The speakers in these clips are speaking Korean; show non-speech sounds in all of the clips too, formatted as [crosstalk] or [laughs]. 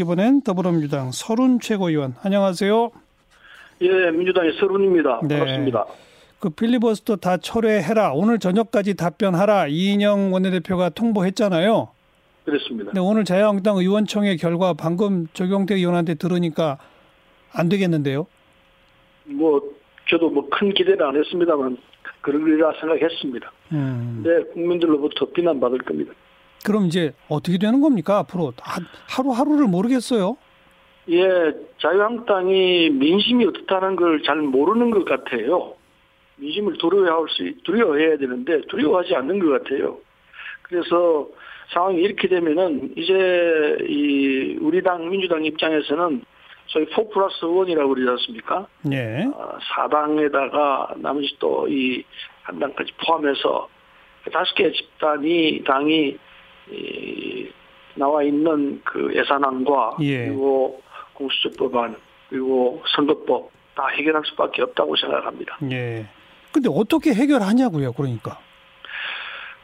이번엔 더불어민주당 서른 최고위원 안녕하세요. 예, 민주당의 서른입니다. 네. 반갑습니다. 그 필리버스터 다 철회해라. 오늘 저녁까지 답변하라. 이인영 원내대표가 통보했잖아요. 그렇습니다. 근데 오늘 자유한국당 의원총회 결과 방금 조경태 의원한테 들으니까 안 되겠는데요. 뭐 저도 뭐 큰 기대는 안 했습니다만 그러리라 생각했습니다. 음. 근데 국민들로부터 비난받을 겁니다. 그럼 이제 어떻게 되는 겁니까? 앞으로 하- 하루하루를 모르겠어요. 예, 자유한국당이 민심이 어떻다는 걸 잘 모르는 것 같아요. 민심을 두려워할 수, 두려워해야 되는데 두려워하지 않는 것 같아요. 그래서 상황이 이렇게 되면은 이제 이 우리 당 민주당 입장에서는 소위 4 플러스 1이라고 그러지 않습니까? 예. 어, 사당에다가 나머지 또 이 한 당까지 포함해서 그 다섯 개 집단이 당이 이 나와 있는 그 예산안과 예. 그리고 공수처법안 그리고 선거법 다 해결할 수밖에 없다고 생각합니다. 예. 근데 어떻게 해결하냐고요, 그러니까.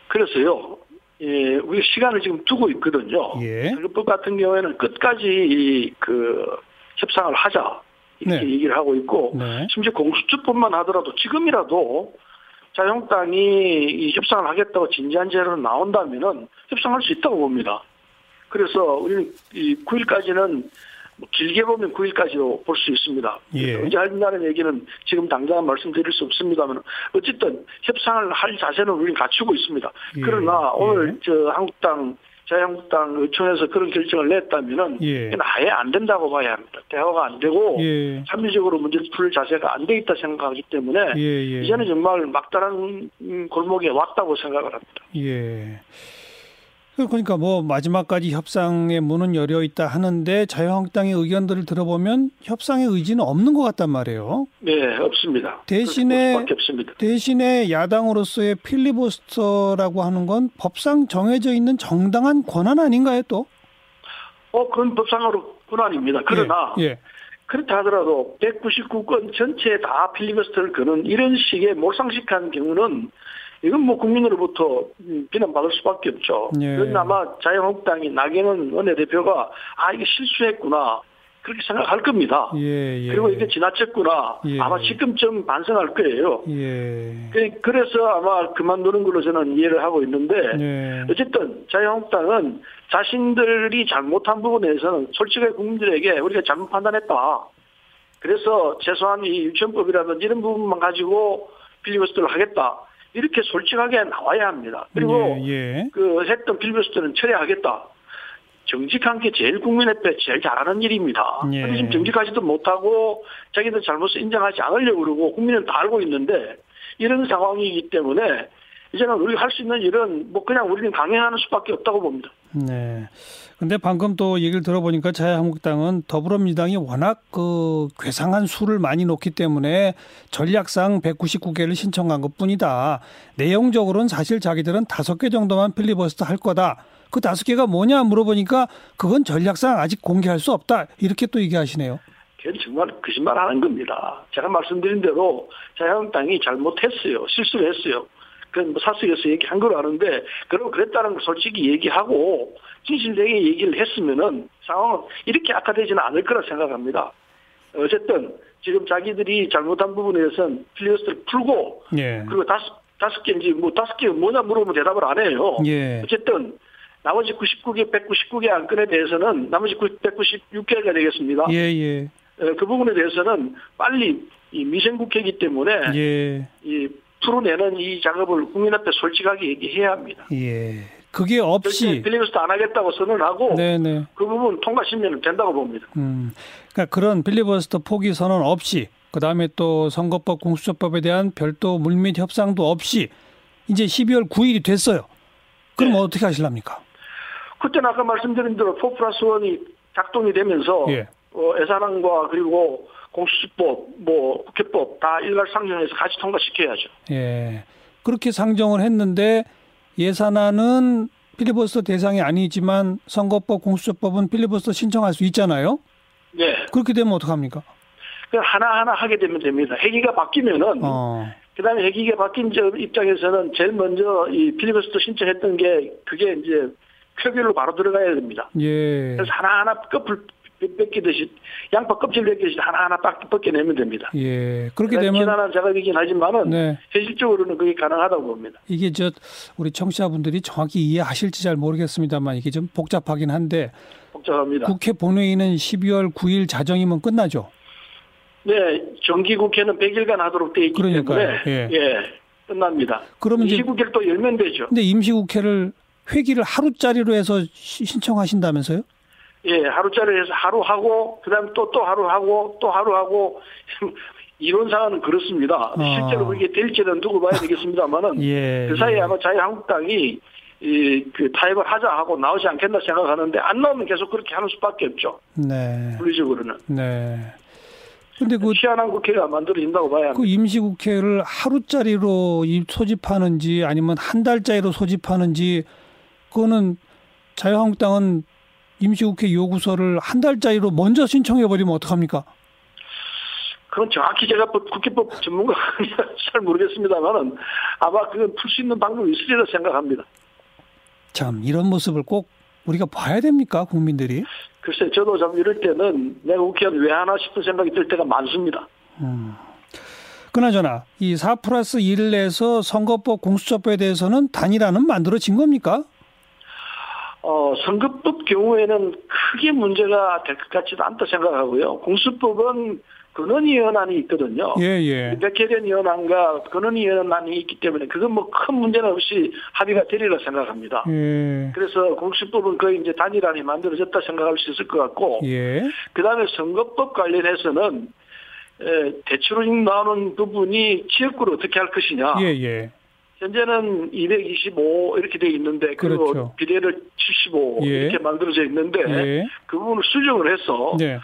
그래서요, 예, 우리 시간을 지금 두고 있거든요. 예. 선거법 같은 경우에는 끝까지 이 그 협상을 하자 이렇게 네. 얘기를 하고 있고 네. 심지어 공수처법만 하더라도 지금이라도 자유한국당이 이 협상을 하겠다고 진지한 제로 나온다면은 협상할 수 있다고 봅니다. 그래서 우리는 이 9일까지는 뭐 길게 보면 9일까지도 볼 수 있습니다. 예. 언제 할다는 얘기는 지금 당장 말씀드릴 수 없습니다만 어쨌든 협상을 할 자세는 우리는 갖추고 있습니다. 예. 그러나 예. 오늘 저 한국당 자유한국당 의총에서 그런 결정을 냈다면은 예. 이건 아예 안 된다고 봐야 합니다. 대화가 안 되고 예. 합리적으로 문제를 풀 자세가 안 돼 있다 생각하기 때문에 예, 예. 이제는 정말 막다른 골목에 왔다고 생각을 합니다. 예. 그러니까 뭐 마지막까지 협상의 문은 열려 있다 하는데 자유한국당의 의견들을 들어보면 협상의 의지는 없는 것 같단 말이에요. 네, 없습니다. 대신에- 없습니다. 대신에 야당으로서의 필리버스터라고 하는 건 법상 정해져 있는 정당한 권한 아닌가요, 또? 어, 그건 법상으로 권한입니다. 그러나 예. 예. 그렇다 하더라도 199건 전체에 다 필리버스터를 거는 이런 식의 몰상식한 경우는 이건 뭐 국민으로부터 음, 비난받을 수밖에 없죠. 예. 그건 아마 자유한국당이 나경원 원내대표가 아 이게 실수했구나 그렇게 생각할 겁니다. 예, 예. 그리고 이게 지나쳤구나 예. 아마 지금쯤 반성할 거예요. 예. 그- 그래서 아마 그만두는 걸로 저는 이해를 하고 있는데 예. 어쨌든 자유한국당은 자신들이 잘못한 부분에서는 솔직하게 국민들에게 우리가 잘못 판단했다. 그래서 최소한 이 유치원법이라든지 이런 부분만 가지고 필리버스터를 하겠다. 이렇게 솔직하게 나와야 합니다. 그리고 예, 예. 그 했던 필리버스터는 철회하겠다. 정직한 게 제일 국민의회 제일 잘하는 일입니다. 예. 근데 지금 정직하지도 못하고 자기들 잘못을 인정하지 않으려고 그러고 국민은 다 알고 있는데 이런 상황이기 때문에 이제는 우리가 할수 있는 일은 뭐 그냥 우리는 강행하는 수밖에 없다고 봅니다. 네. 근데 방금 또 얘기를 들어보니까 자유한국당은 더불어민주당이 워낙 그 괴상한 수를 많이 놓기 때문에 전략상 199개를 신청한 것 뿐이다. 내용적으로는 사실 자기들은 다섯 개 정도만 필리버스터 할 거다. 그 다섯 개가 뭐냐 물어보니까 그건 전략상 아직 공개할 수 없다. 이렇게 또 얘기하시네요. 그건 정말 거짓말 하는 겁니다. 제가 말씀드린 대로 자유한국당이 잘못했어요. 실수를 했어요. 그건 뭐 사석에서 얘기한 걸 아는데, 그럼 그랬다는 걸 솔직히 얘기하고, 진실되게 얘기를 했으면은 상황은 이렇게 악화되지는 않을 거라 생각합니다. 어쨌든, 지금 자기들이 잘못한 부분에 대해서는 필리버스터를 풀고, 예. 그리고 다섯, 다섯 개인지 뭐 다섯 개 뭐냐 물어보면 대답을 안 해요. 예. 어쨌든, 나머지 99개, 199개 안건에 대해서는 나머지 196개가 되겠습니다. 예, 예. 에, 그 부분에 대해서는 빨리 이 미생 국회이기 때문에 예. 이 풀어내는 이 작업을 국민 앞에 솔직하게 얘기해야 합니다. 예. 그게 없이 필리버스터 안 하겠다고 선언하고 네, 네. 그 부분 통과시면 된다고 봅니다. 음, 그러니까 그런 필리버스터 포기 선언 없이 그 다음에 또 선거법 공수처법에 대한 별도 물밑 협상도 없이 이제 12월 9일이 됐어요. 그럼 네. 어떻게 하실랍니까? 그때는 아까 말씀드린 대로 4 플러스 1이 작동이 되면서 예. 어, 예산안과 그리고 공수처법, 뭐 국회법 다 일괄 상정해서 같이 통과시켜야죠. 예. 그렇게 상정을 했는데 예산안은 필리버스터 대상이 아니지만 선거법 공수처법은 필리버스터 신청할 수 있잖아요. 네. 그렇게 되면 어떡합니까? 그 하나하나 하게 되면 됩니다. 회기가 바뀌면은 어. 그다음에 회기가 바뀐 저 입장에서는 제일 먼저 이 필리버스터 신청했던 게 그게 이제 표결로 바로 들어가야 됩니다. 예. 그래서 하나하나 끝을 뺏기듯이 양파 껍질 뺏기듯이 하나하나 빡 벗겨내면 됩니다. 예. 그렇게 그러니까 되면 지난한 자각이긴 하지만은 네. 현실적으로는 그게 가능하다고 봅니다. 이게 저 우리 청취자분들이 정확히 이해하실지 잘 모르겠습니다만 이게 좀 복잡하긴 한데 복잡합니다. 국회 본회의는 12월 9일 자정이면 끝나죠. 네, 정기 국회는 100일간 하도록 돼 있기 그러니까요. 때문에 예. 끝납니다. 그러면 이제 임시국회를 또 열면 되죠. 근데 임시국회를 회기를 하루짜리로 해서 시- 신청하신다면서요? 예, 하루짜리 해서 하루 하고 그 다음에 또 또 하루 하고 또 하루 하고 [laughs] 이론상은 그렇습니다. 아. 실제로 그게 될지는 두고 봐야 되겠습니다만은 [laughs] 예. 그 사이에 예. 아마 자유한국당이 이, 그 타협을 하자 하고 나오지 않겠나 생각하는데 안 나오면 계속 그렇게 하는 수밖에 없죠. 네. 물리적으로는. 네. 근데 그, 희한한 국회가 만들어진다고 봐야 그 합니다. 임시 국회를 하루짜리로 이- 소집하는지 아니면 한 달짜리로 소집하는지 그거는 자유한국당은 임시국회 요구서를 한 달짜리로 먼저 신청해버리면 어떡합니까? 그건 정확히 제가 법- 국회법 전문가가 잘 모르겠습니다만은 아마 그건 풀 수 있는 방법이 있으리라 생각합니다. 참 이런 모습을 꼭 우리가 봐야 됩니까 국민들이? 글쎄, 저도 참 이럴 때는 내가 국회의원 왜 하나 싶은 생각이 들 때가 많습니다. 그나저나 이4 플러스 1 내에서 선거법 공수처법에 대해서는 단일화는 만들어진 겁니까? 어, 선거법 경우에는 크게 문제가 될 것 같지도 않다 생각하고요. 공수법은 근원위원안이 있거든요. 예, 예. 백혜련 위원안과 근원위원안이 있기 때문에 그건 뭐 큰 문제는 없이 합의가 되리라 생각합니다. 예. 그래서 공수법은 거의 이제 단일안이 만들어졌다 생각할 수 있을 것 같고, 예. 그 다음에 선거법 관련해서는 에, 대체로 나오는 부분이 지역구를 어떻게 할 것이냐. 예, 예. 현재는 225 이렇게 돼 있는데 그리고 그렇죠. 비례를 75 예. 이렇게 만들어져 있는데 예. 그 부분을 수정을 해서 네.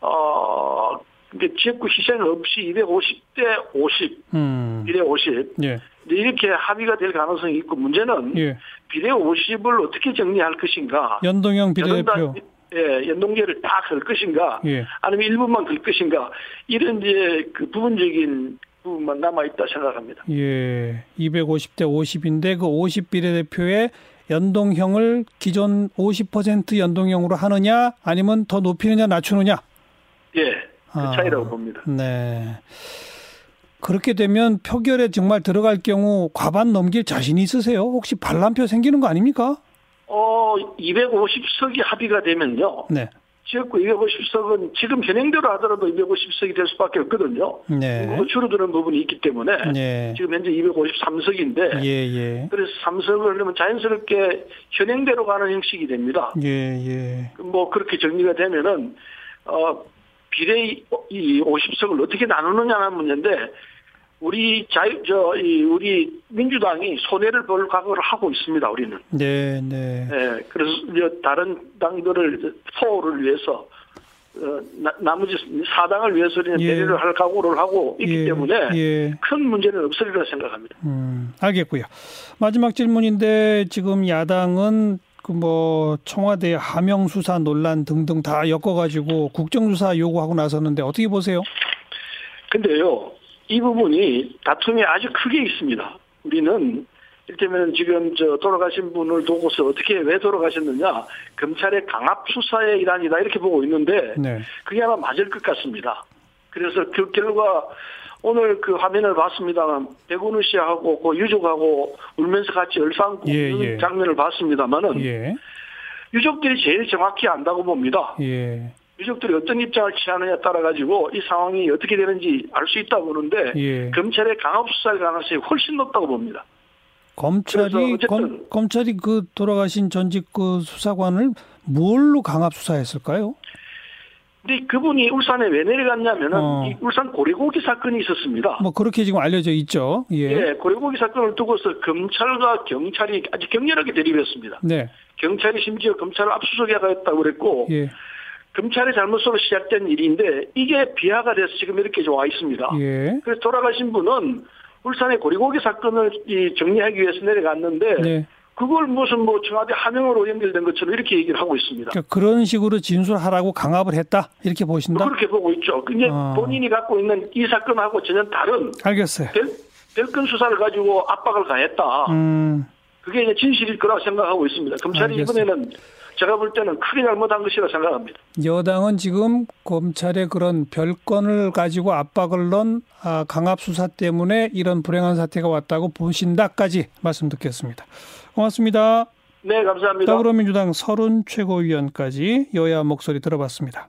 어 근데 지역구 희생 없이 250대 50 음. 비례 50 예. 이제 이렇게 합의가 될 가능성이 있고 문제는 예. 비례 50을 어떻게 정리할 것인가 연동형 비례대표. 여든다- 예, 연동제를 다 걸 것인가 예. 아니면 일부만 걸 것인가 이런 이제 그 부분적인 부분만 남아 있다 생각합니다. 예. 250대 50인데 그 50 비례대표의 연동형을 기존 50% 연동형으로 하느냐 아니면 더 높이느냐 낮추느냐. 예, 그 아. 차이라고 봅니다. 네. 그렇게 되면 표결에 정말 들어갈 경우 과반 넘길 자신 있으세요? 혹시 반란표 생기는 거 아닙니까? 어, 250석이 합의가 되면요. 네. 지역구 250석은 지금 현행대로 하더라도 250석이 될 수밖에 없거든요. 네. 줄어드는 부분이 있기 때문에 네. 지금 현재 253석인데 예, 예. 그래서 3석을 넣으면 자연스럽게 현행대로 가는 형식이 됩니다. 예, 예. 뭐 그렇게 정리가 되면은 어 비례 이 50석을 어떻게 나누느냐는 문제인데 우리 자유 저 이 우리 민주당이 손해를 볼 각오를 하고 있습니다. 우리는. 네, 네. 예, 그래서 다른 당들을 포를 위해서 어, 나, 나머지 사당을 위해서는 예. 배려를 할 각오를 하고 있기 예, 때문에 예. 큰 문제는 없으리라 생각합니다. 음, 알겠고요. 마지막 질문인데 지금 야당은 그 뭐 청와대 하명 수사 논란 등등 다 엮어가지고 국정조사 요구하고 나섰는데 어떻게 보세요? 근데요, 이 부분이 다툼이 아주 크게 있습니다. 우리는 이를테면 지금 저 돌아가신 분을 두고서 어떻게 왜 돌아가셨느냐 검찰의 강압 수사의 일환이다 이렇게 보고 있는데 네. 그게 아마 맞을 것 같습니다. 그래서 그 결과 오늘 그 화면을 봤습니다만 백운우 씨하고 그 유족하고 울면서 같이 얼싸안고 예, 예. 장면을 봤습니다만은 예, 유족들이 제일 정확히 안다고 봅니다. 예, 유족들이 어떤 입장을 취하느냐에 따라 가지고 이 상황이 어떻게 되는지 알 수 있다고 보는데 예. 검찰의 강압 수사의 가능성이 훨씬 높다고 봅니다. 검찰이 검, 검찰이 그 돌아가신 전직 그 수사관을 뭘로 강압 수사했을까요? 근데 그분이 울산에 왜 내려갔냐면은 어. 이 울산 고래고기 사건이 있었습니다. 뭐 그렇게 지금 알려져 있죠. 예. 예, 고래고기 사건을 두고서 검찰과 경찰이 아주 격렬하게 대립했습니다. 네. 경찰이 심지어 검찰을 압수수색하였다고 그랬고 예. 검찰의 잘못으로 시작된 일인데 이게 비하가 돼서 지금 이렇게 와 있습니다. 예. 그래서 돌아가신 분은 울산의 고래고기 사건을 이 정리하기 위해서 내려갔는데 네. 그걸 무슨 뭐 청와대 하명으로 연결된 것처럼 이렇게 얘기를 하고 있습니다. 그러니까 그런 식으로 진술하라고 강압을 했다 이렇게 보신다. 그렇게 보고 있죠. 근데 아. 본인이 갖고 있는 이 사건하고 전혀 다른 알겠어요. 별, 별건 수사를 가지고 압박을 가했다. 음, 그게 이제 진실일 거라고 생각하고 있습니다. 검찰이 알겠습니다. 이번에는 제가 볼 때는 크게 잘못한 것이라 생각합니다. 여당은 지금 검찰의 그런 별건을 가지고 압박을 넣은 아, 강압 수사 때문에 이런 불행한 사태가 왔다고 보신다까지 말씀 듣겠습니다. 고맙습니다. 네, 감사합니다. 더불어민주당 서른 최고위원까지 여야 목소리 들어봤습니다.